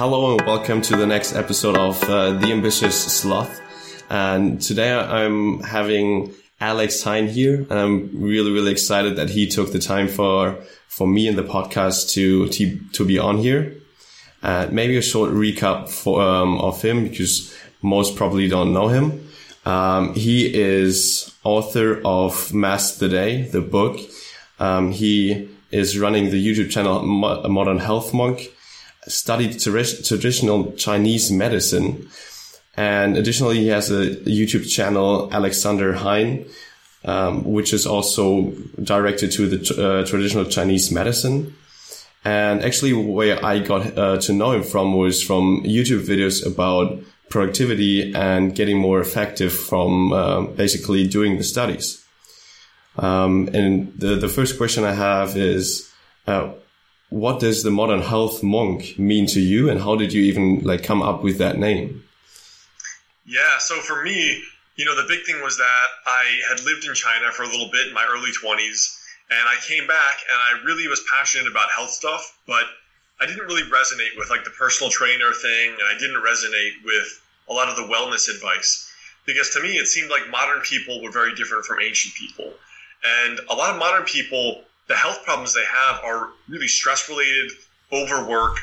Hello and welcome to the next episode of uh, The Ambitious Sloth. And today I'm having Alex Heyne here, and I'm really, really excited that he took the time for for me and the podcast to to, to be on here. Uh, maybe a short recap for, um, of him because most probably don't know him. Um, he is author of Master the Day, the book. Um, he is running the YouTube channel Modern Health Monk, studied traditional Chinese medicine, and additionally, he has a YouTube channel, Alexander Heyne, um, which is also directed to the uh, traditional Chinese medicine. And actually, where I got uh, to know him from was from YouTube videos about productivity and getting more effective from uh, basically doing the studies. Um, and the, the first question I have is, uh, what does the modern health monk mean to you, and how did you even like come up with that name? Yeah, so for me, you know, the big thing was that I had lived in China for a little bit in my early 20s, and I came back and I really was passionate about health stuff, but I didn't really resonate with like the personal trainer thing, and I didn't resonate with a lot of the wellness advice. Because to me, it seemed like modern people were very different from ancient people. And a lot of modern people, the health problems they have are really stress related, overwork,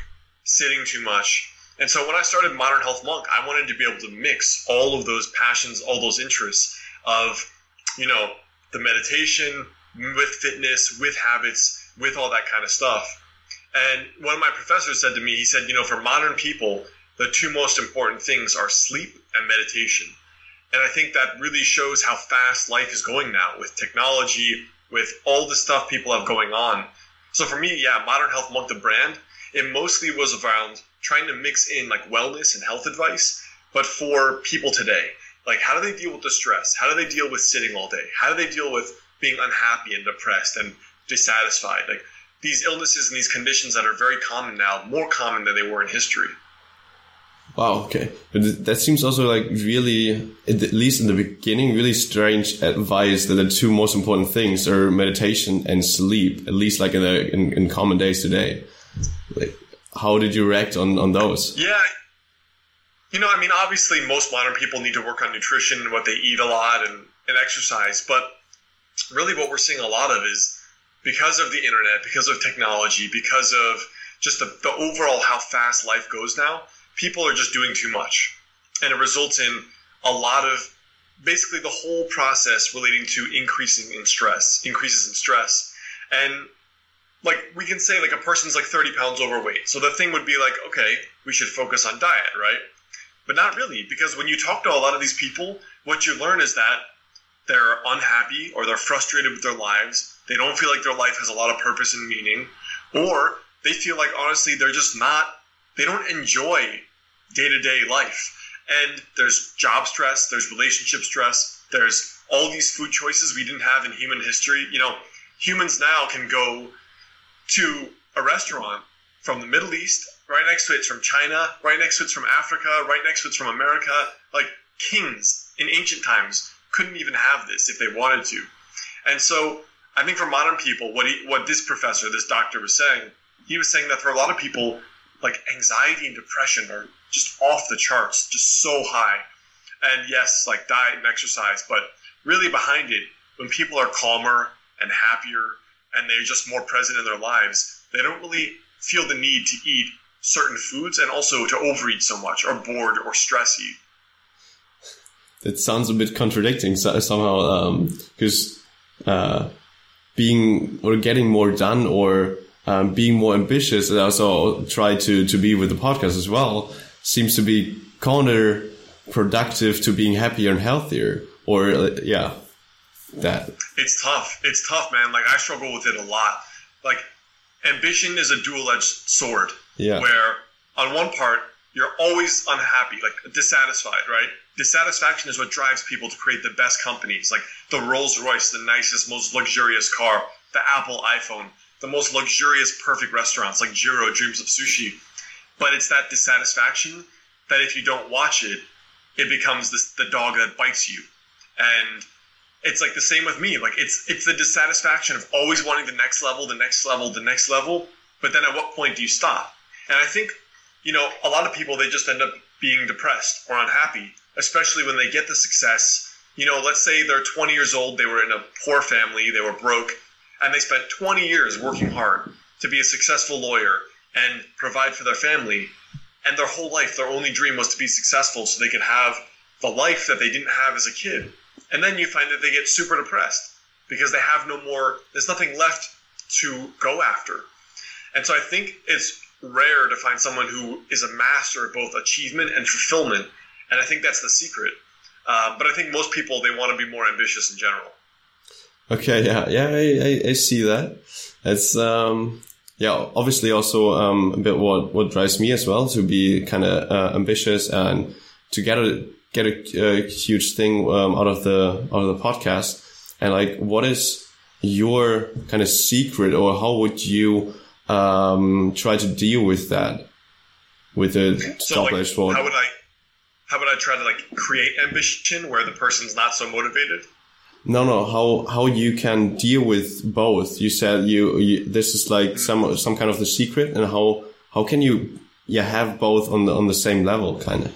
sitting too much. And so when I started Modern Health Monk, I wanted to be able to mix all of those passions, all those interests of, you know, the meditation with fitness, with habits, with all that kind of stuff. And one of my professors said to me, he said, you know, for modern people, the two most important things are sleep and meditation. And I think that really shows how fast life is going now with technology, with all the stuff people have going on. So for me, yeah, Modern Health Monk, the brand, it mostly was around trying to mix in like wellness and health advice, but for people today. Like, how do they deal with the stress? How do they deal with sitting all day? How do they deal with being unhappy and depressed and dissatisfied? Like, these illnesses and these conditions that are very common now, more common than they were in history. Wow. Okay, but that seems also like really, at least in the beginning, really strange advice that the two most important things are meditation and sleep. At least like in the in, in common days today. Like, how did you react on, on those? Yeah. You know, I mean, obviously, most modern people need to work on nutrition and what they eat a lot and, and exercise. But really, what we're seeing a lot of is because of the internet, because of technology, because of just the, the overall how fast life goes now, people are just doing too much. And it results in a lot of basically the whole process relating to increasing in stress, increases in stress. And like we can say like a person's like 30 pounds overweight. So the thing would be like, okay, we should focus on diet, right? But not really, because when you talk to a lot of these people, what you learn is that they're unhappy or they're frustrated with their lives. They don't feel like their life has a lot of purpose and meaning, or they feel like honestly they're just not, they don't enjoy day to day life. And there's job stress, there's relationship stress, there's all these food choices we didn't have in human history. You know, humans now can go to a restaurant from the Middle East, right next to it's from China, right next to it's from Africa, right next to it's from America. Like kings in ancient times couldn't even have this if they wanted to. And so I think for modern people, what he, what this professor, this doctor was saying, he was saying that for a lot of people, like anxiety and depression are just off the charts, just so high. And yes, like diet and exercise, but really behind it, when people are calmer and happier and they're just more present in their lives, they don't really feel the need to eat certain foods and also to overeat so much or bored or stressy. That sounds a bit contradicting somehow, because um, uh, being or getting more done or um, being more ambitious, and also try to to be with the podcast as well, seems to be counterproductive to being happier and healthier. Or uh, yeah, that. It's tough. It's tough man. Like i struggle with it a lot. Like ambition is a dual-edged sword yeah. where on one part you're always unhappy like dissatisfied right? Dissatisfaction is what drives people to create the best companies like the rolls royce the nicest most luxurious car the apple iphone the most luxurious perfect restaurants like jiro dreams of sushi but it's that dissatisfaction that if you don't watch it it becomes this, the dog that bites you and it's like the same with me. Like it's it's the dissatisfaction of always wanting the next level, the next level, the next level. But then at what point do you stop? And I think, you know, a lot of people they just end up being depressed or unhappy, especially when they get the success. You know, let's say they're 20 years old, they were in a poor family, they were broke, and they spent 20 years working hard to be a successful lawyer and provide for their family. And their whole life, their only dream was to be successful so they could have the life that they didn't have as a kid. And then you find that they get super depressed because they have no more, there's nothing left to go after. And so I think it's rare to find someone who is a master of both achievement and fulfillment. And I think that's the secret. Uh, but I think most people, they want to be more ambitious in general. Okay, yeah, yeah, I, I, I see that. It's um, yeah, obviously also um, a bit what what drives me as well to be kind of uh, ambitious and to get a get a, a huge thing um, out of the out of the podcast. And like, what is your kind of secret, or how would you um, try to deal with that with a so like, How would I how would I try to like create ambition where the person's not so motivated? No, no. How how you can deal with both? You said you, you this is like some some kind of the secret, and how how can you yeah have both on the on the same level, kind of.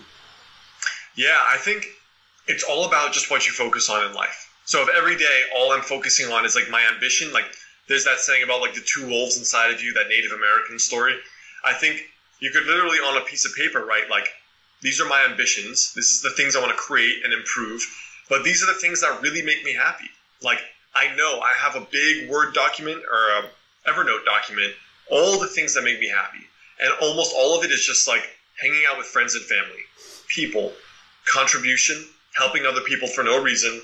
Yeah, I think it's all about just what you focus on in life. So if every day all I'm focusing on is like my ambition, like there's that saying about like the two wolves inside of you, that Native American story. I think you could literally on a piece of paper write like these are my ambitions. This is the things I want to create and improve but these are the things that really make me happy. Like I know I have a big Word document or a Evernote document, all the things that make me happy. And almost all of it is just like hanging out with friends and family, people, contribution, helping other people for no reason,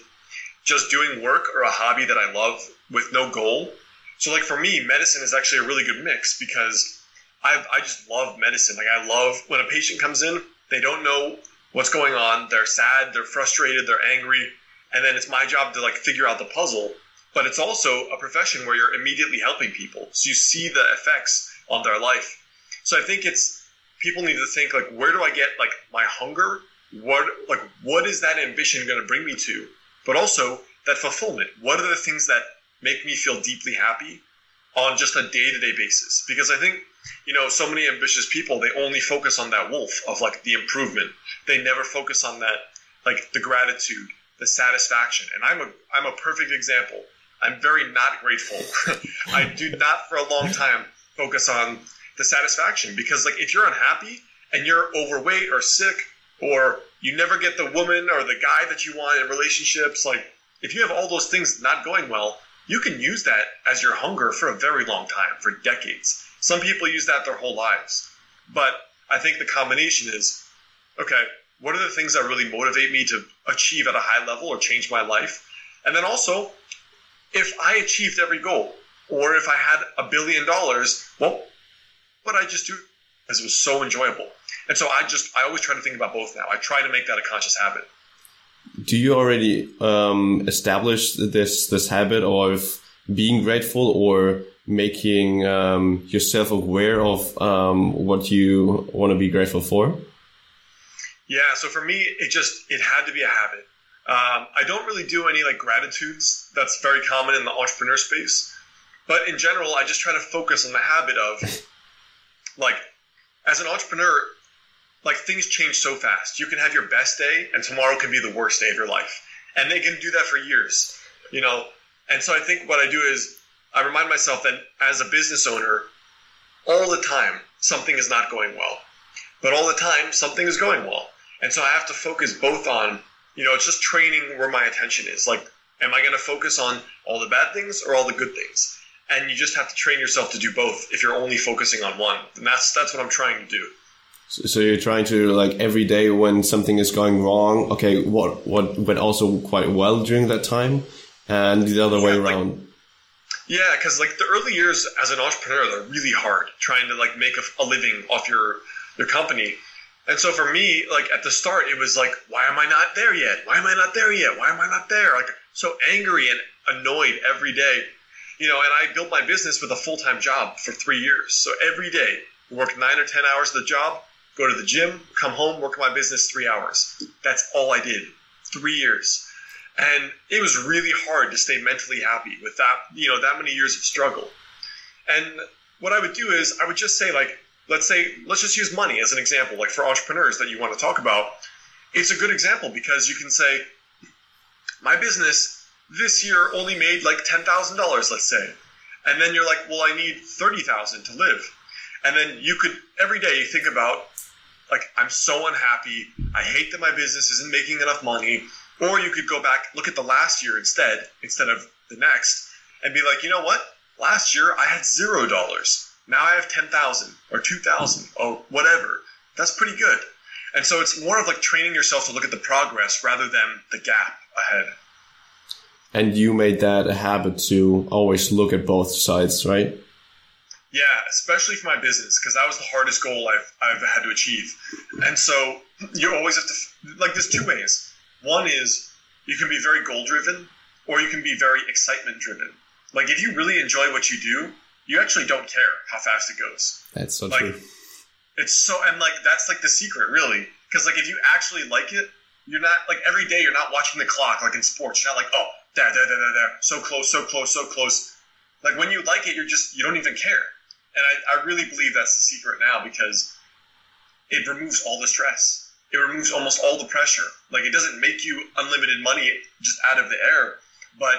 just doing work or a hobby that I love with no goal. So like for me, medicine is actually a really good mix because I I just love medicine. Like I love when a patient comes in, they don't know what's going on. They're sad, they're frustrated, they're angry, and then it's my job to like figure out the puzzle. But it's also a profession where you're immediately helping people, so you see the effects on their life. So I think it's people need to think like, where do I get like my hunger? What like what is that ambition going to bring me to? But also that fulfillment. What are the things that make me feel deeply happy on just a day to day basis? Because I think you know, so many ambitious people, they only focus on that wolf of like the improvement. They never focus on that, like the gratitude, the satisfaction. And I'm a, I'm a perfect example. I'm very not grateful. I do not for a long time focus on the satisfaction because like if you're unhappy and you're overweight or sick or you never get the woman or the guy that you want in relationships, like if you have all those things not going well, you can use that as your hunger for a very long time, for decades. Some people use that their whole lives. But I think the combination is okay, what are the things that really motivate me to achieve at a high level or change my life? And then also, if I achieved every goal, or if I had a billion dollars, well, what I just do because it was so enjoyable. And so I just I always try to think about both now. I try to make that a conscious habit. Do you already um, establish this this habit of being grateful, or making um, yourself aware of um, what you want to be grateful for? Yeah, so for me, it just it had to be a habit. Um, I don't really do any like gratitudes. That's very common in the entrepreneur space. But in general, I just try to focus on the habit of like as an entrepreneur, like things change so fast. You can have your best day and tomorrow can be the worst day of your life. And they can do that for years, you know. And so I think what I do is I remind myself that as a business owner, all the time something is not going well, but all the time something is going well. And so I have to focus both on, you know, it's just training where my attention is. Like, am I going to focus on all the bad things or all the good things? And you just have to train yourself to do both if you're only focusing on one. And that's that's what I'm trying to do. So you're trying to like every day when something is going wrong, okay, what what went also quite well during that time, and the other yeah, way around. Like, yeah, because like the early years as an entrepreneur, they're really hard trying to like make a, a, living off your your company. And so for me, like at the start, it was like, why am I not there yet? Why am I not there yet? Why am I not there? Like so angry and annoyed every day, you know. And I built my business with a full time job for three years. So every day, work nine or ten hours of the job, go to the gym, come home, work my business three hours. That's all I did. Three years. And it was really hard to stay mentally happy with that, you know, that many years of struggle. And what I would do is I would just say like, let's say, let's just use money as an example, like for entrepreneurs that you want to talk about. It's a good example because you can say, my business this year only made like $10,000, let's say. And then you're like, well, I need 30,000 to live. And then you could every day think about, like, I'm so unhappy. I hate that my business isn't making enough money. Or you could go back, look at the last year instead, instead of the next, and be like, you know what? Last year I had zero dollars. Now I have 10,000 or 2,000 or whatever. That's pretty good. And so it's more of like training yourself to look at the progress rather than the gap ahead. And you made that a habit to always look at both sides, right? Yeah, especially for my business because that was the hardest goal I've I've had to achieve. And so you always have to like there's two ways. One is you can be very goal driven or you can be very excitement driven. Like if you really enjoy what you do, you actually don't care how fast it goes. That's so like, true. It's so and like that's like the secret really because like if you actually like it, you're not like every day you're not watching the clock like in sports. You're not like oh there there there there there so close so close so close. Like when you like it, you're just you don't even care. And I, I really believe that's the secret now because it removes all the stress. It removes almost all the pressure. Like it doesn't make you unlimited money just out of the air, but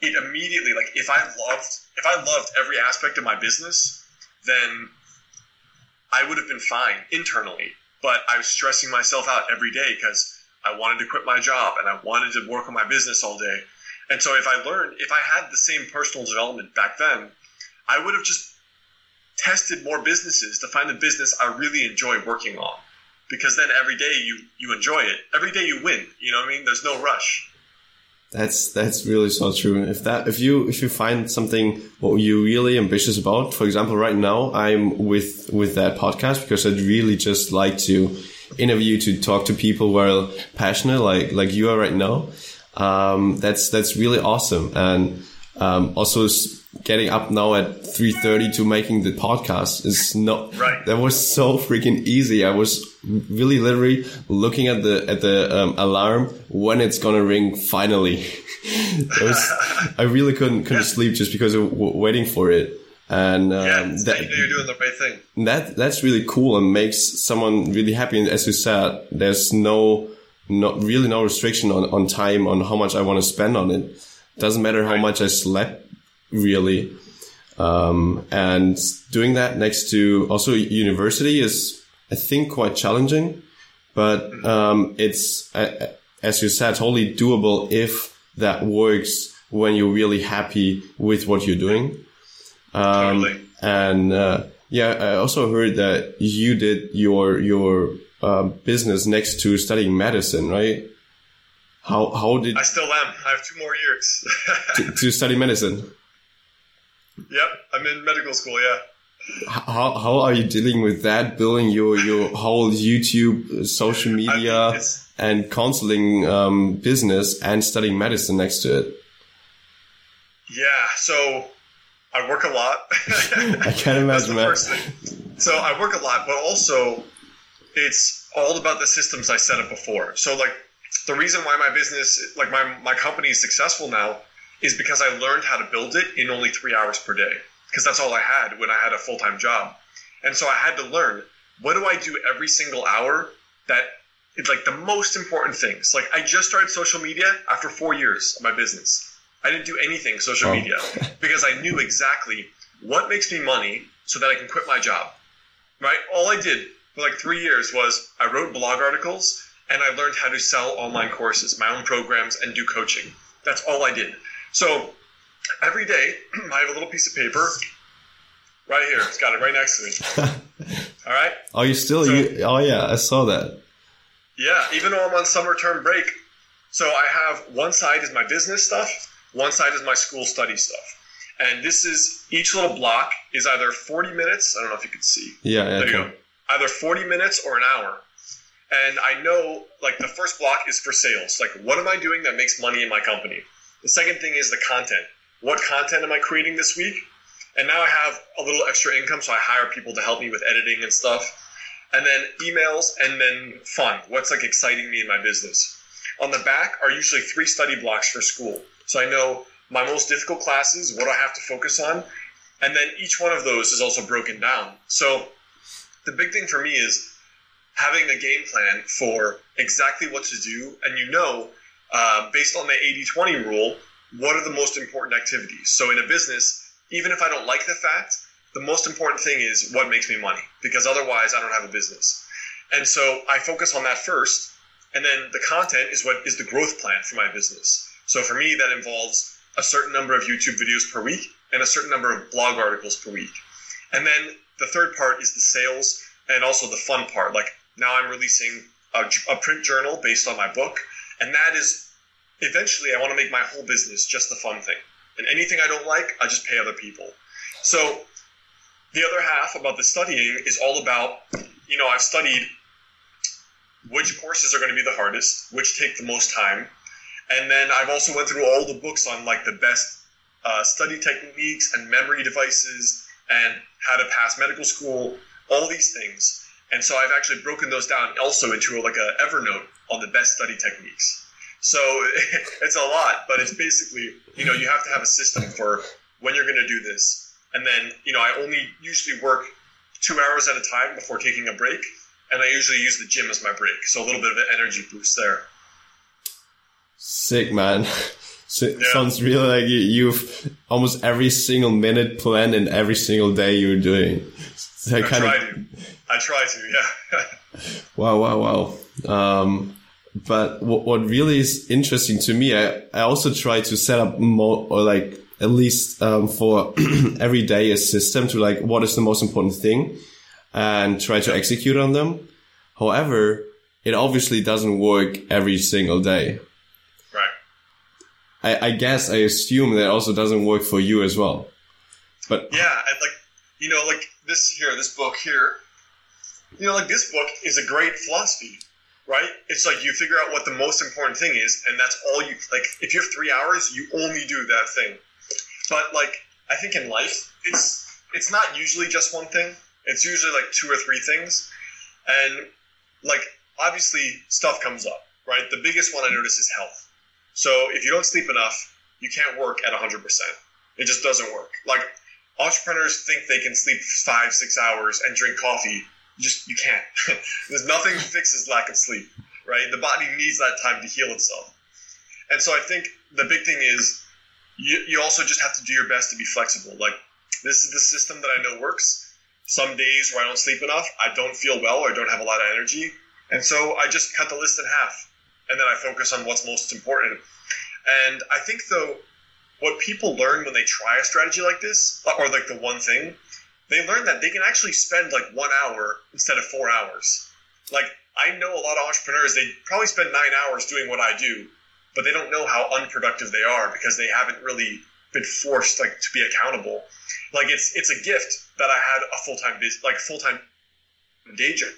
it immediately like if I loved if I loved every aspect of my business, then I would have been fine internally. But I was stressing myself out every day because I wanted to quit my job and I wanted to work on my business all day. And so if I learned, if I had the same personal development back then, I would have just tested more businesses to find the business I really enjoy working on. Because then every day you you enjoy it. Every day you win. You know what I mean? There's no rush. That's that's really so true. If that if you if you find something what you're really ambitious about, for example, right now I'm with with that podcast because I'd really just like to interview to talk to people who are passionate like like you are right now. Um, that's that's really awesome and um, also getting up now at 3.30 to making the podcast is not right. that was so freaking easy i was really literally looking at the at the um, alarm when it's gonna ring finally was, i really couldn't couldn't yeah. sleep just because of waiting for it and um, yeah, that, you're doing the right thing that that's really cool and makes someone really happy and as you said there's no not really no restriction on, on time on how much i want to spend on it doesn't matter how right. much i slept really. Um, and doing that next to also university is, I think, quite challenging, but um, it's, uh, as you said, totally doable if that works when you're really happy with what you're doing. Um, totally. And uh, yeah, I also heard that you did your your uh, business next to studying medicine, right? How how did I still am? I have two more years to, to study medicine. Yep, I'm in medical school. Yeah. How how are you dealing with that? Building your your whole YouTube, uh, social media, I mean, and counseling um, business, and studying medicine next to it. Yeah. So I work a lot. I can't imagine that. So I work a lot, but also it's all about the systems I set up before. So like the reason why my business, like my my company is successful now is because I learned how to build it in only three hours per day because that's all I had when I had a full time job. And so I had to learn what do I do every single hour that it's like the most important things. Like I just started social media after four years of my business. I didn't do anything social oh. media because I knew exactly what makes me money so that I can quit my job. Right? All I did for like three years was I wrote blog articles and I learned how to sell online courses, my own programs, and do coaching. That's all I did. So every day, I have a little piece of paper right here. It's got it right next to me. All right. Oh, you still? So, you, oh, yeah. I saw that. Yeah. Even though I'm on summer term break, so I have one side is my business stuff, one side is my school study stuff. And this is each little block is either 40 minutes. I don't know if you can see. Yeah. yeah there you go. Either 40 minutes or an hour. And I know, like, the first block is for sales. Like, what am I doing that makes money in my company? The second thing is the content. What content am I creating this week? And now I have a little extra income, so I hire people to help me with editing and stuff. And then emails, and then fun. What's like exciting me in my business? On the back are usually three study blocks for school. So I know my most difficult classes, what I have to focus on. And then each one of those is also broken down. So the big thing for me is having a game plan for exactly what to do, and you know, uh, based on the 80-20 rule, what are the most important activities. So in a business, even if I don't like the fact, the most important thing is what makes me money, because otherwise I don't have a business. And so I focus on that first, and then the content is what is the growth plan for my business. So for me, that involves a certain number of YouTube videos per week and a certain number of blog articles per week. And then the third part is the sales and also the fun part. Like now I'm releasing a, a print journal based on my book, and that is eventually I want to make my whole business just the fun thing. And anything I don't like, I just pay other people. So the other half about the studying is all about, you know, I've studied which courses are going to be the hardest, which take the most time, and then I've also went through all the books on like the best uh, study techniques and memory devices and how to pass medical school, all these things. And so I've actually broken those down also into like a Evernote on the best study techniques. So it's a lot, but it's basically, you know, you have to have a system for when you're going to do this. And then, you know, I only usually work two hours at a time before taking a break. And I usually use the gym as my break. So a little bit of an energy boost there. Sick, man. So yeah. Sounds really like you, you've almost every single minute planned in every single day you're doing. So I, I try of, to. I try to, yeah. wow, wow, wow. Um, but what, what really is interesting to me, I, I also try to set up more or like at least um, for every day a system to like what is the most important thing and try to execute on them. However, it obviously doesn't work every single day. Right. I, I guess I assume that also doesn't work for you as well. But yeah, and like you know, like this here, this book here, you know, like this book is a great philosophy, right? It's like you figure out what the most important thing is, and that's all you like. If you have three hours, you only do that thing. But like, I think in life, it's it's not usually just one thing. It's usually like two or three things, and like obviously stuff comes up, right? The biggest one I notice is health so if you don't sleep enough, you can't work at 100%. It just doesn't work. Like entrepreneurs think they can sleep five, six hours and drink coffee. You just you can't. There's nothing fixes lack of sleep, right? The body needs that time to heal itself. And so I think the big thing is you, you also just have to do your best to be flexible. Like this is the system that I know works. Some days where I don't sleep enough, I don't feel well or I don't have a lot of energy. And so I just cut the list in half and then I focus on what's most important. And I think though, what people learn when they try a strategy like this, or like the one thing, they learn that they can actually spend like one hour instead of four hours. Like I know a lot of entrepreneurs, they probably spend nine hours doing what I do, but they don't know how unproductive they are because they haven't really been forced like to be accountable. Like it's it's a gift that I had a full time business, like full time day job,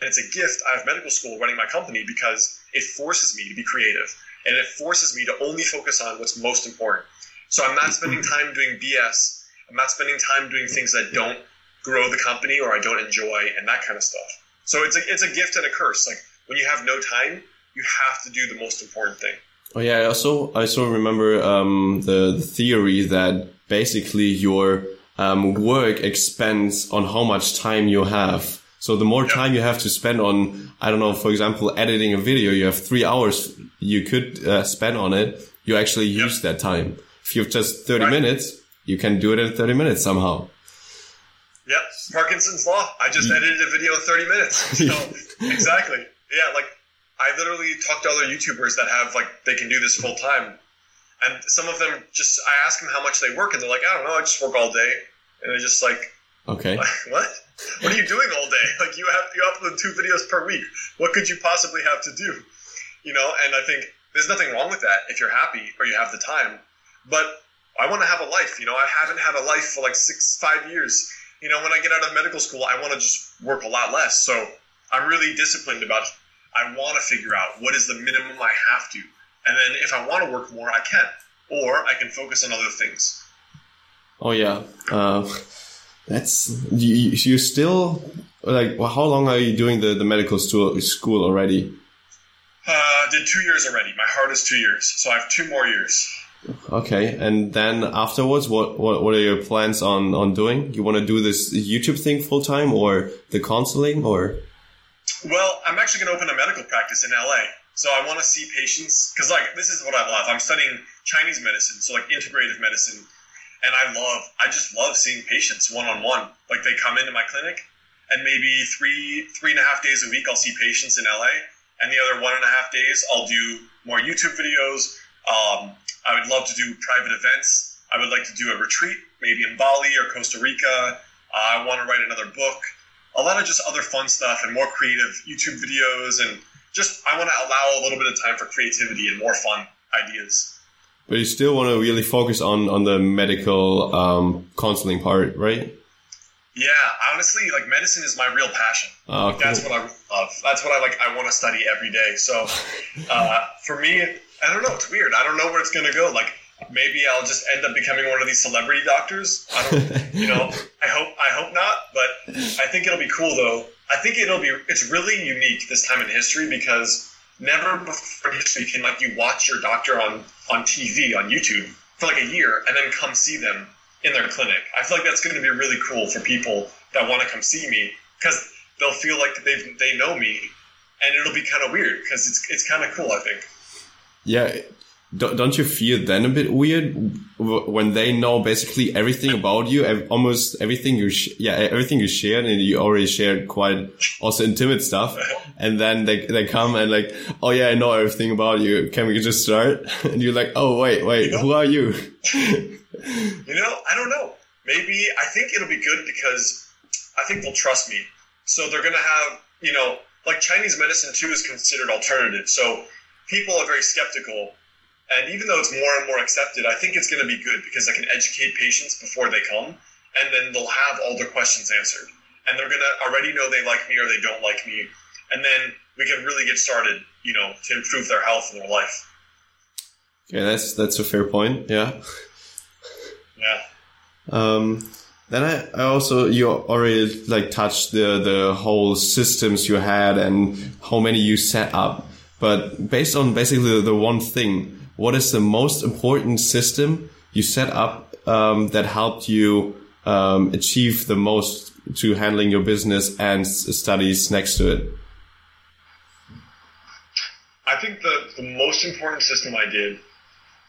and it's a gift. I have medical school running my company because it forces me to be creative and it forces me to only focus on what's most important. So I'm not spending time doing BS. I'm not spending time doing things that don't grow the company or I don't enjoy and that kind of stuff. So it's a, it's a gift and a curse. Like when you have no time, you have to do the most important thing. Oh yeah, I also I also remember um, the, the theory that basically your um, work expends on how much time you have. So the more yep. time you have to spend on, I don't know, for example, editing a video, you have three hours you could uh, spend on it. You actually yep. use that time. If you have just 30 right. minutes, you can do it in 30 minutes somehow. Yep. Parkinson's law. I just mm. edited a video in 30 minutes. So exactly. Yeah. Like I literally talk to other YouTubers that have like, they can do this full time. And some of them just, I ask them how much they work and they're like, I don't know. I just work all day. And they're just like, okay, what? what are you doing all day? Like you have you upload two videos per week. What could you possibly have to do? You know, and I think there's nothing wrong with that if you're happy or you have the time. But I want to have a life. You know, I haven't had a life for like six, five years. You know, when I get out of medical school, I want to just work a lot less. So I'm really disciplined about. I want to figure out what is the minimum I have to, and then if I want to work more, I can, or I can focus on other things. Oh yeah. Uh that's you. You still like? Well, how long are you doing the the medical school already? Uh, did two years already. My is two years, so I have two more years. Okay, and then afterwards, what what what are your plans on on doing? You want to do this YouTube thing full time or the counseling or? Well, I'm actually going to open a medical practice in LA. So I want to see patients because like this is what I love. I'm studying Chinese medicine, so like integrative medicine, and I love I just love seeing patients one on one. Like they come into my clinic, and maybe three three and a half days a week I'll see patients in LA, and the other one and a half days I'll do more YouTube videos. Um, I would love to do private events. I would like to do a retreat, maybe in Bali or Costa Rica. I want to write another book. A lot of just other fun stuff and more creative YouTube videos and just I want to allow a little bit of time for creativity and more fun ideas. But you still want to really focus on on the medical um, counseling part, right? Yeah, honestly, like medicine is my real passion. Oh, cool. That's what I love. That's what I like. I want to study every day. So, uh, for me, I don't know. It's weird. I don't know where it's going to go. Like maybe I'll just end up becoming one of these celebrity doctors. I don't, you know. I hope. I hope not. But I think it'll be cool though. I think it'll be. It's really unique this time in history because never before in history can like you watch your doctor on on TV on YouTube for like a year and then come see them in their clinic. I feel like that's going to be really cool for people that want to come see me because they'll feel like they they know me, and it'll be kind of weird because it's it's kind of cool. I think. Yeah, don't you feel then a bit weird when they know basically everything about you, almost everything you, yeah, everything you shared, and you already shared quite also intimate stuff, and then they they come and like, oh yeah, I know everything about you. Can we just start? And you're like, oh wait, wait, you know, who are you? you know, I don't know. Maybe I think it'll be good because I think they'll trust me. So they're gonna have, you know, like Chinese medicine too is considered alternative. So people are very skeptical. And even though it's more and more accepted, I think it's going to be good because I can educate patients before they come, and then they'll have all their questions answered. And they're going to already know they like me or they don't like me. And then we can really get started, you know, to improve their health and their life. Yeah, that's that's a fair point. Yeah. Yeah. Um, then I, I also you already like touched the the whole systems you had and how many you set up. But based on basically the one thing, what is the most important system you set up um, that helped you um, achieve the most to handling your business and studies next to it? I think the, the most important system I did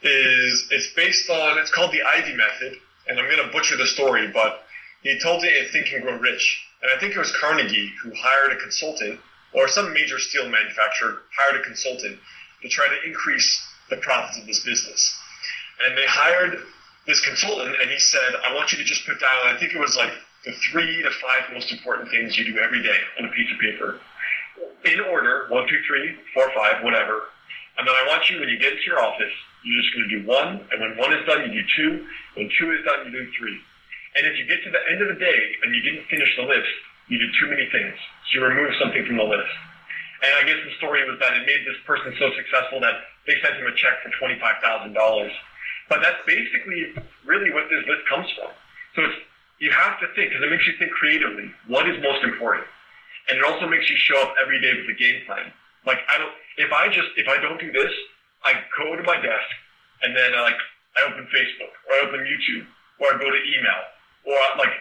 is it's based on it's called the Ivy method, and I'm to butcher the story, but he told it in Think and Grow Rich, and I think it was Carnegie who hired a consultant or some major steel manufacturer hired a consultant to try to increase the profits of this business. And they hired this consultant, and he said, I want you to just put down, I think it was like the three to five most important things you do every day on a piece of paper. In order, one, two, three, four, five, whatever. And then I want you, when you get into your office, you're just going to do one, and when one is done, you do two. When two is done, you do three. And if you get to the end of the day and you didn't finish the list, you did too many things. So you removed something from the list. And I guess the story was that it made this person so successful that they sent him a check for $25,000. But that's basically really what this list comes from. So it's, you have to think, because it makes you think creatively, what is most important? And it also makes you show up every day with a game plan. Like, I don't, if I just, if I don't do this, I to my desk and then uh, like, I open Facebook or I open YouTube or I go to email or like,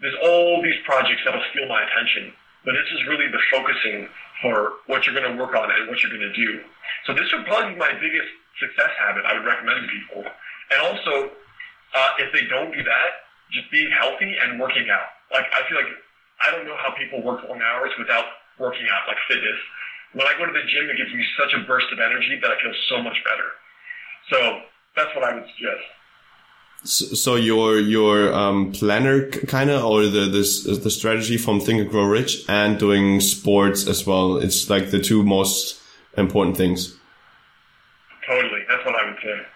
there's all these projects that'll steal my attention. But this is really the focusing for what you're going to work on and what you're going to do. So this would probably be my biggest success habit I would recommend to people. And also, uh, if they don't do that, just being healthy and working out. Like I feel like I don't know how people work long hours without working out, like fitness. When I go to the gym, it gives me such a burst of energy that I feel so much better. So that's what I would suggest. So your your um, planner kind of, or the this the strategy from Think and Grow Rich, and doing sports as well. It's like the two most important things. Totally, that's what I would say.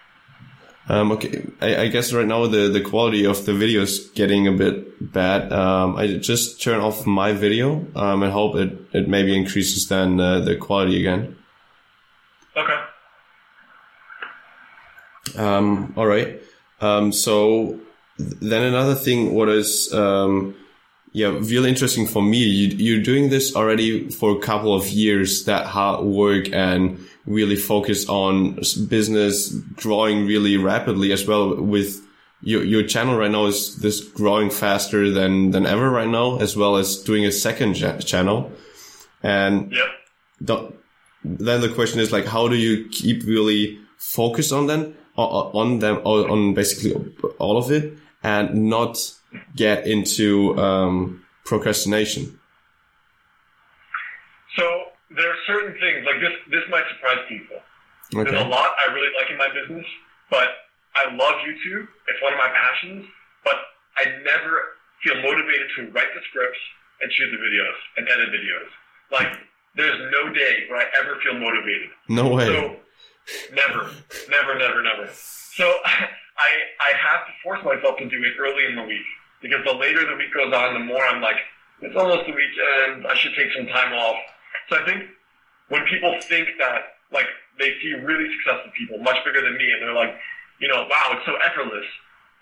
Um, okay, I, I, guess right now the, the quality of the video is getting a bit bad. Um, I just turn off my video um, and hope it, it maybe increases then uh, the quality again. Okay. Um, all right. Um, so then another thing, what is, um, yeah, really interesting for me. You, you're doing this already for a couple of years, that hard work and really focus on business growing really rapidly as well with your, your channel right now is this growing faster than, than ever right now, as well as doing a second channel. And yep. the, then the question is like, how do you keep really focused on them, on them, on basically all of it and not get into um, procrastination? So there are certain things like this. This might surprise people. Okay. There's a lot I really like in my business, but I love YouTube. It's one of my passions, but I never feel motivated to write the scripts and shoot the videos and edit videos. Like there's no day where I ever feel motivated. No way. So never, never, never, never. So I I have to force myself to do it early in the week because the later the week goes on, the more I'm like, it's almost the weekend. I should take some time off. So I think when people think that like they see really successful people, much bigger than me, and they're like, you know, wow, it's so effortless.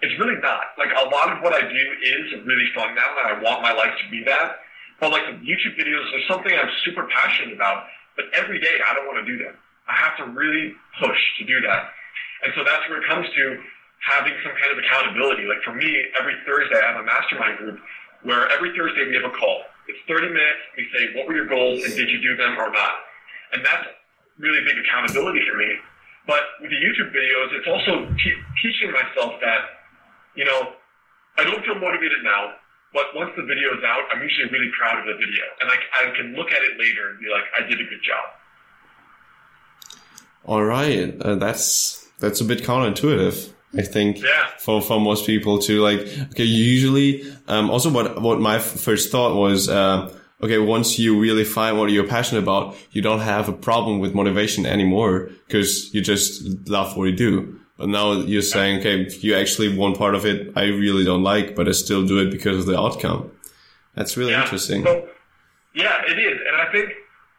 It's really not. Like a lot of what I do is really fun now, and I want my life to be that. But like YouTube videos are something I'm super passionate about. But every day I don't want to do them. I have to really push to do that. And so that's where it comes to having some kind of accountability. Like for me, every Thursday I have a mastermind group where every Thursday we have a call. It's 30 minutes. We say, what were your goals and did you do them or not? And that's really big accountability for me. But with the YouTube videos, it's also te- teaching myself that, you know, I don't feel motivated now, but once the video is out, I'm usually really proud of the video. And I, I can look at it later and be like, I did a good job. All right. Uh, that's, that's a bit counterintuitive. I think yeah. for, for most people to like, okay, usually, um, also what, what my first thought was, uh, okay, once you really find what you're passionate about, you don't have a problem with motivation anymore because you just love what you do. But now you're saying, okay, you actually one part of it I really don't like, but I still do it because of the outcome. That's really yeah. interesting. So, yeah, it is. And I think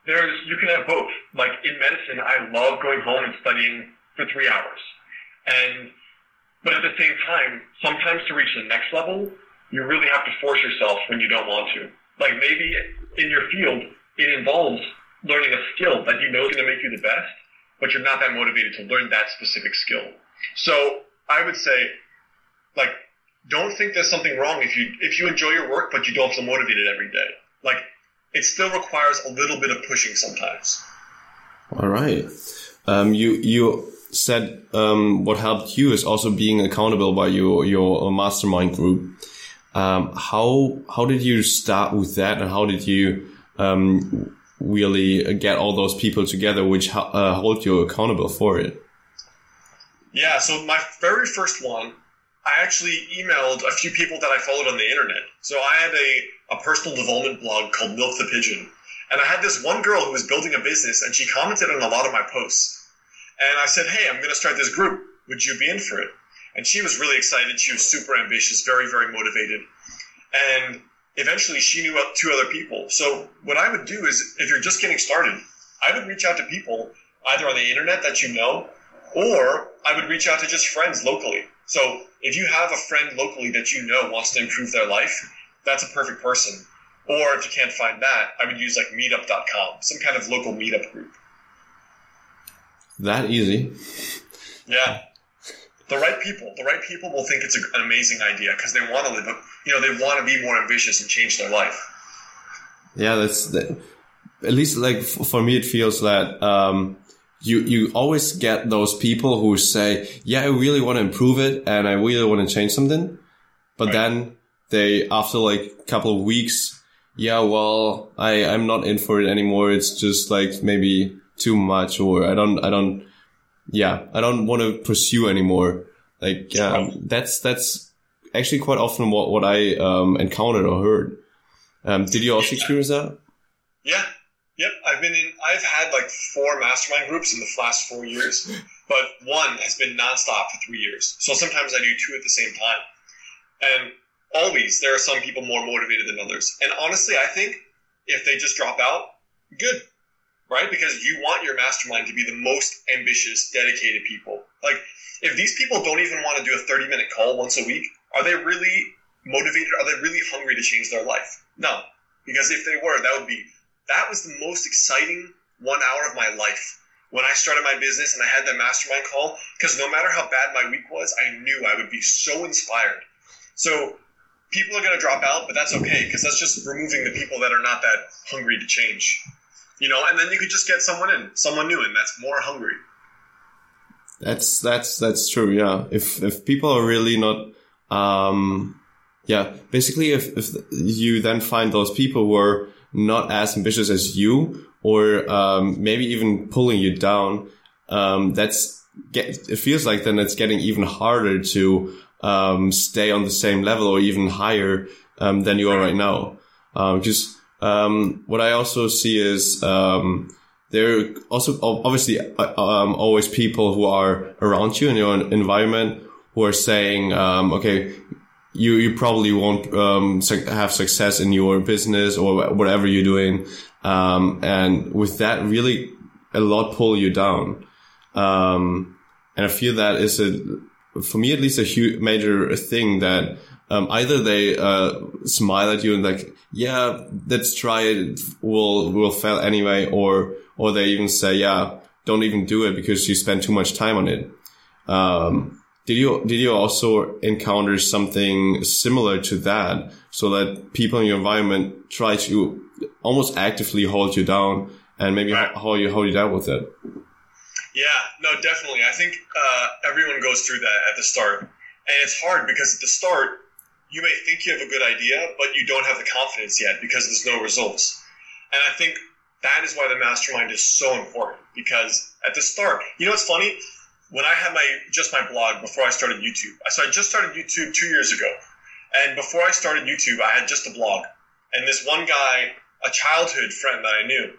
there's, you can have both. Like in medicine, I love going home and studying for three hours. And, but at the same time, sometimes to reach the next level, you really have to force yourself when you don't want to. Like maybe in your field, it involves learning a skill that you know is going to make you the best, but you're not that motivated to learn that specific skill. So I would say, like, don't think there's something wrong if you if you enjoy your work but you don't feel motivated every day. Like, it still requires a little bit of pushing sometimes. All right. Um, you you said um, what helped you is also being accountable by your your mastermind group. Um, how how did you start with that, and how did you um, really get all those people together, which uh, hold you accountable for it? Yeah, so my very first one, I actually emailed a few people that I followed on the internet. So I had a, a personal development blog called Milk the Pigeon. And I had this one girl who was building a business and she commented on a lot of my posts. And I said, Hey, I'm going to start this group. Would you be in for it? And she was really excited. She was super ambitious, very, very motivated. And eventually she knew two other people. So what I would do is if you're just getting started, I would reach out to people either on the internet that you know or I would reach out to just friends locally. So if you have a friend locally that you know wants to improve their life, that's a perfect person. Or if you can't find that, I would use like meetup.com, some kind of local meetup group. That easy. Yeah. The right people, the right people will think it's an amazing idea because they want to live, you know, they want to be more ambitious and change their life. Yeah, that's that, at least like for me, it feels that um, you you always get those people who say, "Yeah, I really want to improve it and I really want to change something," but right. then they after like a couple of weeks, yeah, well, I I'm not in for it anymore. It's just like maybe too much, or I don't I don't yeah I don't want to pursue anymore. Like um, that's that's actually quite often what what I um, encountered or heard. Um, did you also experience that? Yeah, Yep, I've been in. I've had like four mastermind groups in the last four years, but one has been nonstop for three years. So sometimes I do two at the same time, and always there are some people more motivated than others. And honestly, I think if they just drop out, good, right? Because you want your mastermind to be the most ambitious, dedicated people. Like if these people don't even want to do a thirty-minute call once a week, are they really motivated? Are they really hungry to change their life? No, because if they were, that would be that was the most exciting one hour of my life when I started my business and I had that mastermind call. Because no matter how bad my week was, I knew I would be so inspired. So people are going to drop out, but that's okay because that's just removing the people that are not that hungry to change. You know, and then you could just get someone in, someone new, and that's more hungry. That's that's that's true. Yeah, if if people are really not, um, yeah, basically, if if you then find those people who are not as ambitious as you, or um, maybe even pulling you down, um, that's get, it feels like then it's getting even harder to um, stay on the same level or even higher um, than you are right now. Because um, um, what I also see is um, there are also obviously uh, always people who are around you in your environment who are saying, okay, you you probably won't um, have success in your business or whatever you're doing, um, and with that, really a lot pull you down. Um, and I feel that is a for me at least a huge major thing that um, either they uh, smile at you and like, yeah, let's try it. We'll we'll fail anyway, or or they even say, yeah, don't even do it because you spend too much time on it. Um, did you did you also encounter something similar to that, so that people in your environment try to almost actively hold you down, and maybe right. how, you how you dealt with it? Yeah, no, definitely. I think uh, everyone goes through that at the start, and it's hard because at the start you may think you have a good idea, but you don't have the confidence yet because there's no results. And I think that is why the mastermind is so important because at the start, you know what's funny? When I had my just my blog before I started YouTube, so I just started YouTube two years ago, and before I started YouTube, I had just a blog, and this one guy, a childhood friend that I knew,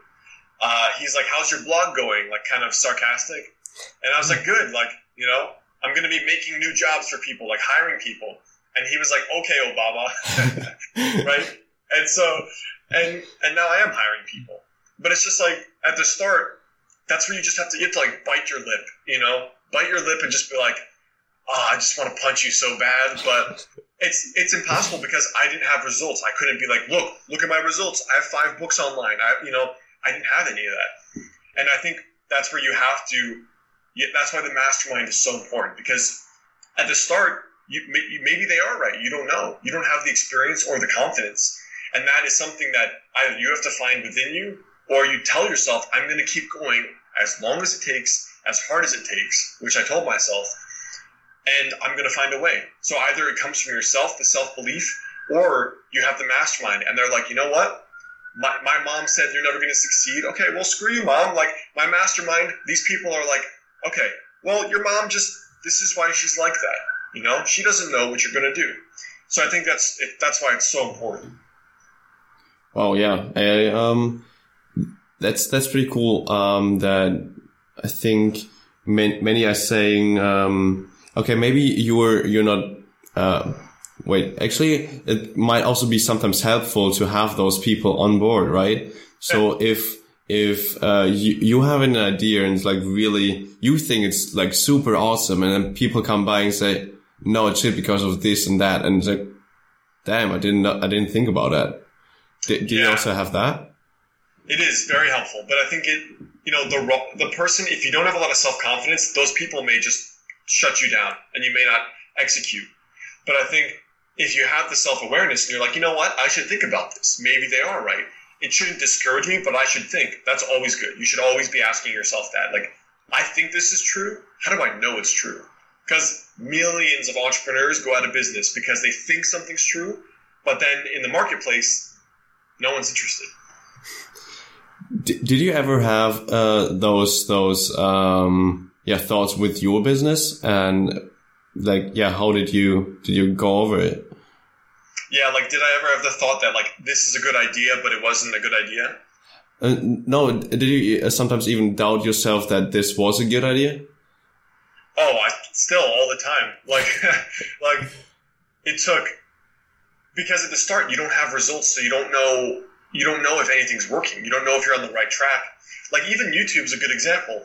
uh, he's like, "How's your blog going?" Like, kind of sarcastic, and I was like, "Good." Like, you know, I'm going to be making new jobs for people, like hiring people. And he was like, "Okay, Obama," right? And so, and and now I am hiring people, but it's just like at the start, that's where you just have to you have to like bite your lip, you know, bite your lip and just be like, "Oh, I just want to punch you so bad," but it's it's impossible because I didn't have results. I couldn't be like, "Look, look at my results. I have five books online. I, you know." I didn't have any of that. And I think that's where you have to, that's why the mastermind is so important because at the start, you, maybe they are right. You don't know. You don't have the experience or the confidence. And that is something that either you have to find within you or you tell yourself, I'm going to keep going as long as it takes, as hard as it takes, which I told myself, and I'm going to find a way. So either it comes from yourself, the self belief, or you have the mastermind, and they're like, you know what? My, my mom said you're never going to succeed. Okay, well, screw you, mom. Like, my mastermind, these people are like, okay, well, your mom just, this is why she's like that. You know, she doesn't know what you're going to do. So I think that's that's why it's so important. Oh yeah, I, um, that's that's pretty cool. Um, that I think many, many are saying, um, okay, maybe you're you're not uh, Wait, actually, it might also be sometimes helpful to have those people on board, right? So if, if, uh, you, you have an idea and it's like really, you think it's like super awesome and then people come by and say, no, it's shit because of this and that. And it's like, damn, I didn't, I didn't think about that. Do yeah. you also have that? It is very helpful, but I think it, you know, the, the person, if you don't have a lot of self confidence, those people may just shut you down and you may not execute. But I think if you have the self awareness and you're like, you know what, I should think about this. Maybe they are right. It shouldn't discourage me, but I should think. That's always good. You should always be asking yourself that. Like, I think this is true. How do I know it's true? Because millions of entrepreneurs go out of business because they think something's true, but then in the marketplace, no one's interested. Did you ever have uh, those those um, yeah thoughts with your business and like yeah how did you did you go over it? Yeah, like, did I ever have the thought that like this is a good idea, but it wasn't a good idea? Uh, no, did you uh, sometimes even doubt yourself that this was a good idea? Oh, I still all the time. Like, like it took because at the start you don't have results, so you don't know you don't know if anything's working. You don't know if you're on the right track. Like even YouTube's a good example.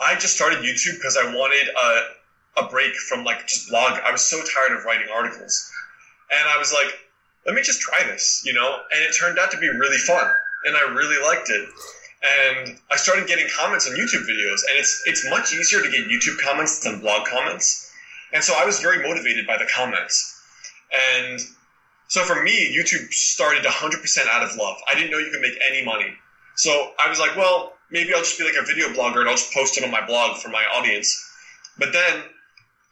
I just started YouTube because I wanted a, a break from like just blog. I was so tired of writing articles. And I was like, let me just try this, you know? And it turned out to be really fun. And I really liked it. And I started getting comments on YouTube videos. And it's, it's much easier to get YouTube comments than blog comments. And so I was very motivated by the comments. And so for me, YouTube started 100% out of love. I didn't know you could make any money. So I was like, well, maybe I'll just be like a video blogger and I'll just post it on my blog for my audience. But then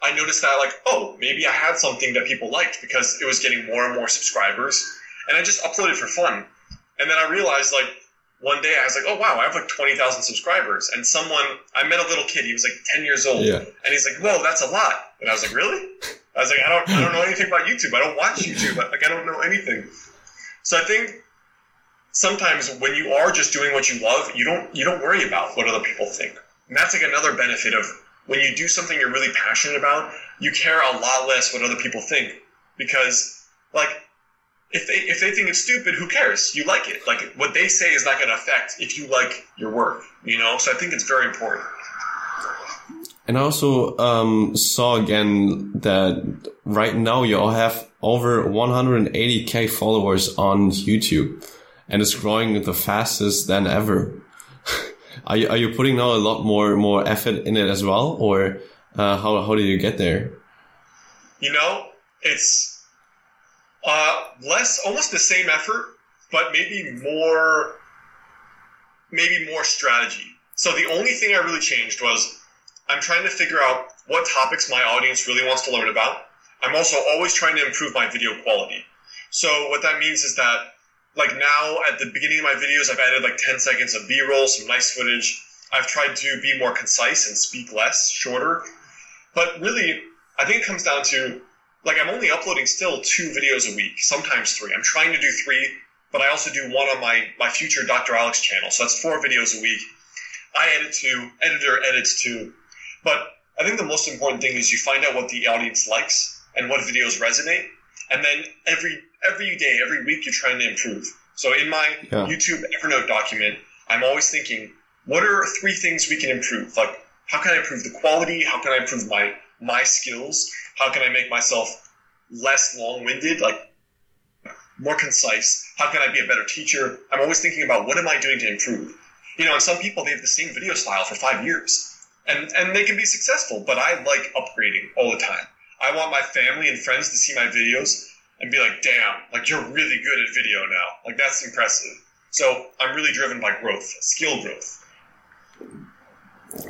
I noticed that like, oh, maybe I had something that people liked because it was getting more and more subscribers. And I just uploaded for fun. And then I realized like one day I was like, oh wow, I have like 20,000 subscribers. And someone, I met a little kid, he was like 10 years old. Yeah. And he's like, whoa, that's a lot. And I was like, really? I was like, I don't, I don't know anything about YouTube. I don't watch YouTube. Like, I don't know anything. So I think sometimes when you are just doing what you love, you don't, you don't worry about what other people think. And that's like another benefit of when you do something you're really passionate about, you care a lot less what other people think because like if they if they think it's stupid, who cares? You like it. Like what they say is not going to affect if you like your work. You know, so I think it's very important. And I also um, saw again that right now you all have over 180k followers on YouTube, and it's growing the fastest than ever. are you are you putting now a lot more more effort in it as well, or uh, how how did you get there? You know, it's uh, less, almost the same effort, but maybe more, maybe more strategy. So the only thing I really changed was I'm trying to figure out what topics my audience really wants to learn about. I'm also always trying to improve my video quality. So what that means is that like now at the beginning of my videos, I've added like 10 seconds of B-roll, some nice footage. I've tried to be more concise and speak less, shorter. But really, I think it comes down to like I'm only uploading still two videos a week, sometimes three. I'm trying to do three, but I also do one on my my future Dr. Alex channel. So that's four videos a week. I edit two, editor edits two. But I think the most important thing is you find out what the audience likes and what videos resonate, and then every every day, every week, you're trying to improve. So in my yeah. YouTube Evernote document, I'm always thinking, what are three things we can improve? Like, how can I improve the quality? How can I improve my my skills? How can I make myself less long-winded, like more concise? How can I be a better teacher? I'm always thinking about what am I doing to improve? You know, and some people they have the same video style for five years, and and they can be successful. But I like upgrading all the time. I want my family and friends to see my videos and be like, "Damn, like you're really good at video now. Like that's impressive." So I'm really driven by growth, skill growth.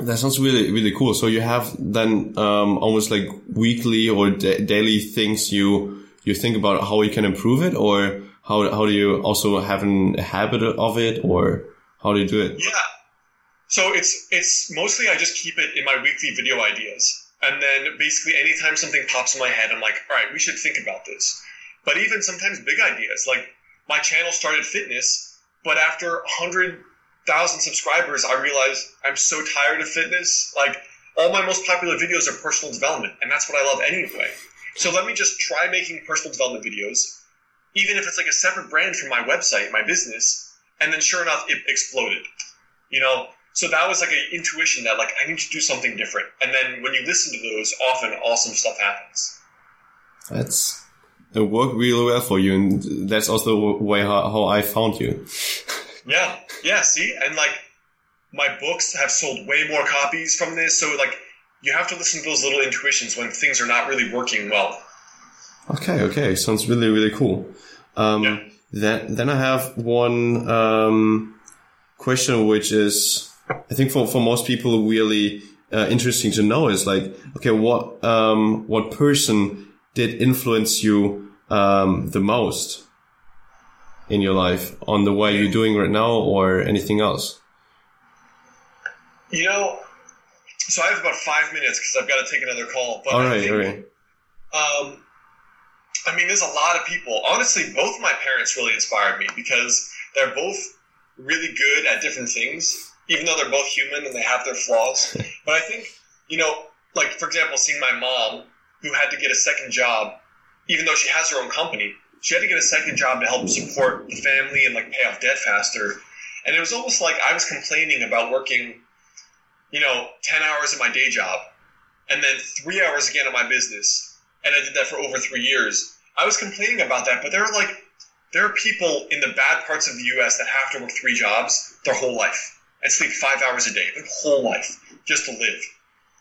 That sounds really really cool. So you have then um, almost like weekly or da daily things you you think about how you can improve it, or how how do you also have a habit of it, or how do you do it? Yeah. So it's it's mostly I just keep it in my weekly video ideas, and then basically anytime something pops in my head, I'm like, all right, we should think about this. But even sometimes big ideas, like my channel started fitness, but after 100 thousand subscribers, I realized I'm so tired of fitness. Like all my most popular videos are personal development, and that's what I love anyway. So let me just try making personal development videos, even if it's like a separate brand from my website, my business, and then sure enough, it exploded. You know, so that was like an intuition that like I need to do something different. And then when you listen to those, often awesome stuff happens. That's it worked really well for you, and that's also the way how, how I found you. Yeah, yeah. See, and like my books have sold way more copies from this, so like you have to listen to those little intuitions when things are not really working well. Okay, okay, sounds really really cool. Um, yeah. Then then I have one um, question, which is I think for for most people really uh, interesting to know is like okay, what um, what person did influence you um, the most? in your life on the way you're doing right now or anything else? You know, so I have about five minutes because I've got to take another call. But all right, think, all right. Um, I mean, there's a lot of people. Honestly, both my parents really inspired me because they're both really good at different things, even though they're both human and they have their flaws. but I think, you know, like for example, seeing my mom who had to get a second job, even though she has her own company, she had to get a second job to help support the family and like pay off debt faster. And it was almost like I was complaining about working, you know, 10 hours at my day job and then three hours again at my business. And I did that for over three years. I was complaining about that, but there are like there are people in the bad parts of the U.S. that have to work three jobs their whole life and sleep five hours a day, their whole life, just to live.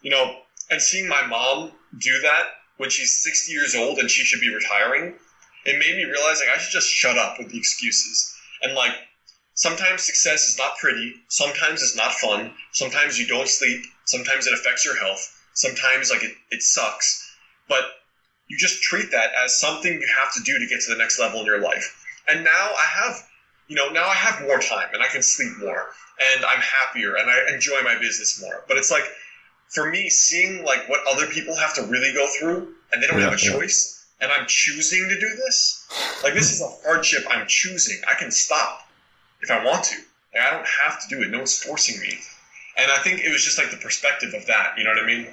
You know, and seeing my mom do that when she's 60 years old and she should be retiring, it made me realize like I should just shut up with the excuses. And like sometimes success is not pretty, sometimes it's not fun, sometimes you don't sleep, sometimes it affects your health, sometimes like it, it sucks. But you just treat that as something you have to do to get to the next level in your life. And now I have, you know, now I have more time and I can sleep more and I'm happier and I enjoy my business more. But it's like, for me, seeing like what other people have to really go through and they don't yeah, have a choice yeah. and I'm choosing to do this, like this is a hardship I'm choosing. I can stop if I want to. Like, I don't have to do it. No one's forcing me. And I think it was just like the perspective of that. You know what I mean?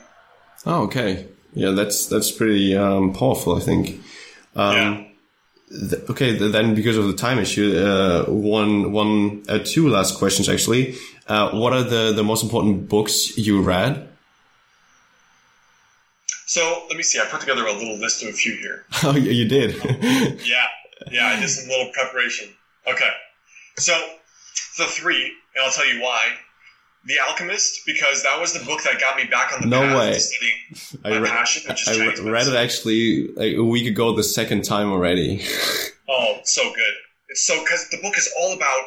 Oh, okay. Yeah, that's that's pretty um, powerful. I think. Um, yeah. Okay, then because of the time issue, uh, one, one, uh, two last questions actually. Uh, what are the the most important books you read? So let me see. I put together a little list of a few here. Oh, yeah, you did. yeah, yeah. I did some little preparation. Okay, so the three, and I'll tell you why. The Alchemist, because that was the book that got me back on the no path way. of studying my I re- passion, which I re- read it actually like a week ago, the second time already. Oh, so good. It's so because the book is all about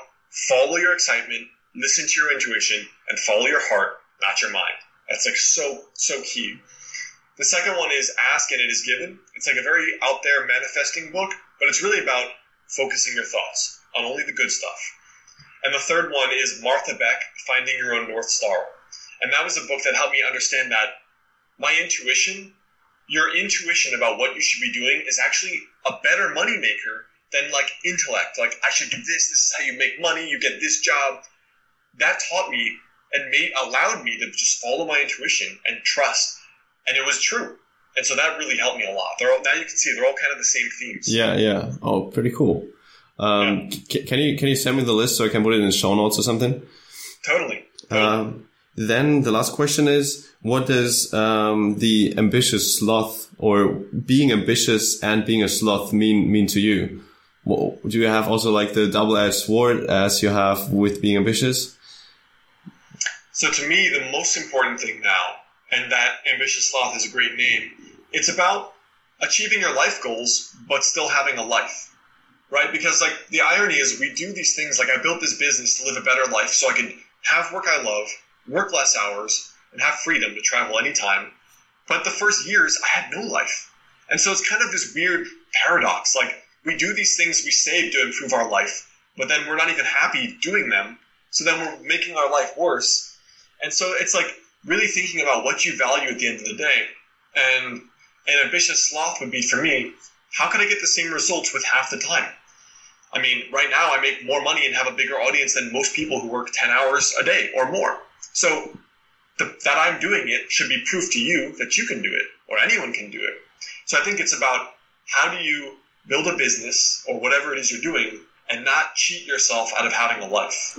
follow your excitement, listen to your intuition, and follow your heart, not your mind. That's like so so key. The second one is ask and it is given. It's like a very out there manifesting book, but it's really about focusing your thoughts on only the good stuff. And the third one is Martha Beck, Finding Your Own North Star. And that was a book that helped me understand that my intuition, your intuition about what you should be doing is actually a better moneymaker than like intellect. Like I should do this, this is how you make money, you get this job. That taught me and made allowed me to just follow my intuition and trust. And it was true. And so that really helped me a lot. They're all, now you can see they're all kind of the same themes. yeah, yeah. Oh, pretty cool. Um, c- can you can you send me the list so I can put it in the show notes or something? Totally. totally. Um, then the last question is, what does um, the ambitious sloth or being ambitious and being a sloth mean mean to you? What, do you have also like the double-edged sword as you have with being ambitious? So to me, the most important thing now, and that ambitious sloth is a great name, it's about achieving your life goals, but still having a life, right? Because like the irony is we do these things, like I built this business to live a better life so I can have work I love, work less hours, and have freedom to travel anytime. But the first years I had no life. And so it's kind of this weird paradox. Like we do these things we save to improve our life, but then we're not even happy doing them. So then we're making our life worse. And so it's like really thinking about what you value at the end of the day. And an ambitious sloth would be for me, how can I get the same results with half the time? I mean, right now I make more money and have a bigger audience than most people who work 10 hours a day or more. So the, that I'm doing it should be proof to you that you can do it or anyone can do it. So I think it's about how do you build a business or whatever it is you're doing and not cheat yourself out of having a life.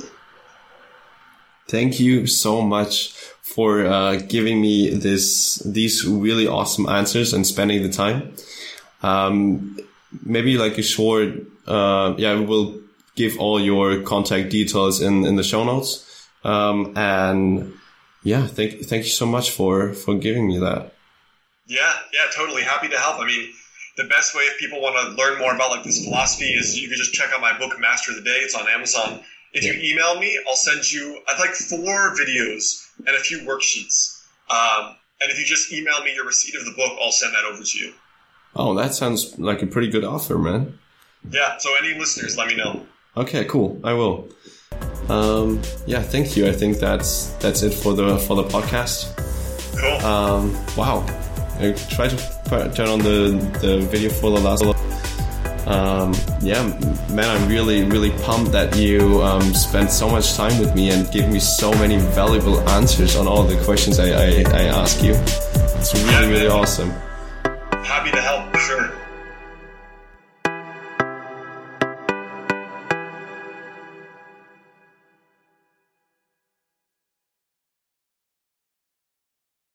Thank you so much for uh, giving me this these really awesome answers and spending the time. Um, maybe like a short, uh, yeah, we'll give all your contact details in in the show notes. Um, and yeah, thank thank you so much for for giving me that. Yeah, yeah, totally happy to help. I mean, the best way if people want to learn more about like this philosophy is you can just check out my book Master of the Day. It's on Amazon. If you email me, I'll send you I'd like four videos and a few worksheets. Um, and if you just email me your receipt of the book, I'll send that over to you. Oh, that sounds like a pretty good offer, man. Yeah. So any listeners, let me know. Okay, cool. I will. Um, yeah, thank you. I think that's that's it for the for the podcast. Cool. Um, wow. I tried to turn on the the video for the last. Um, yeah, man, I'm really really pumped that you um, spent so much time with me and gave me so many valuable answers on all the questions I I, I ask you. It's really really awesome. Happy to help. Sure.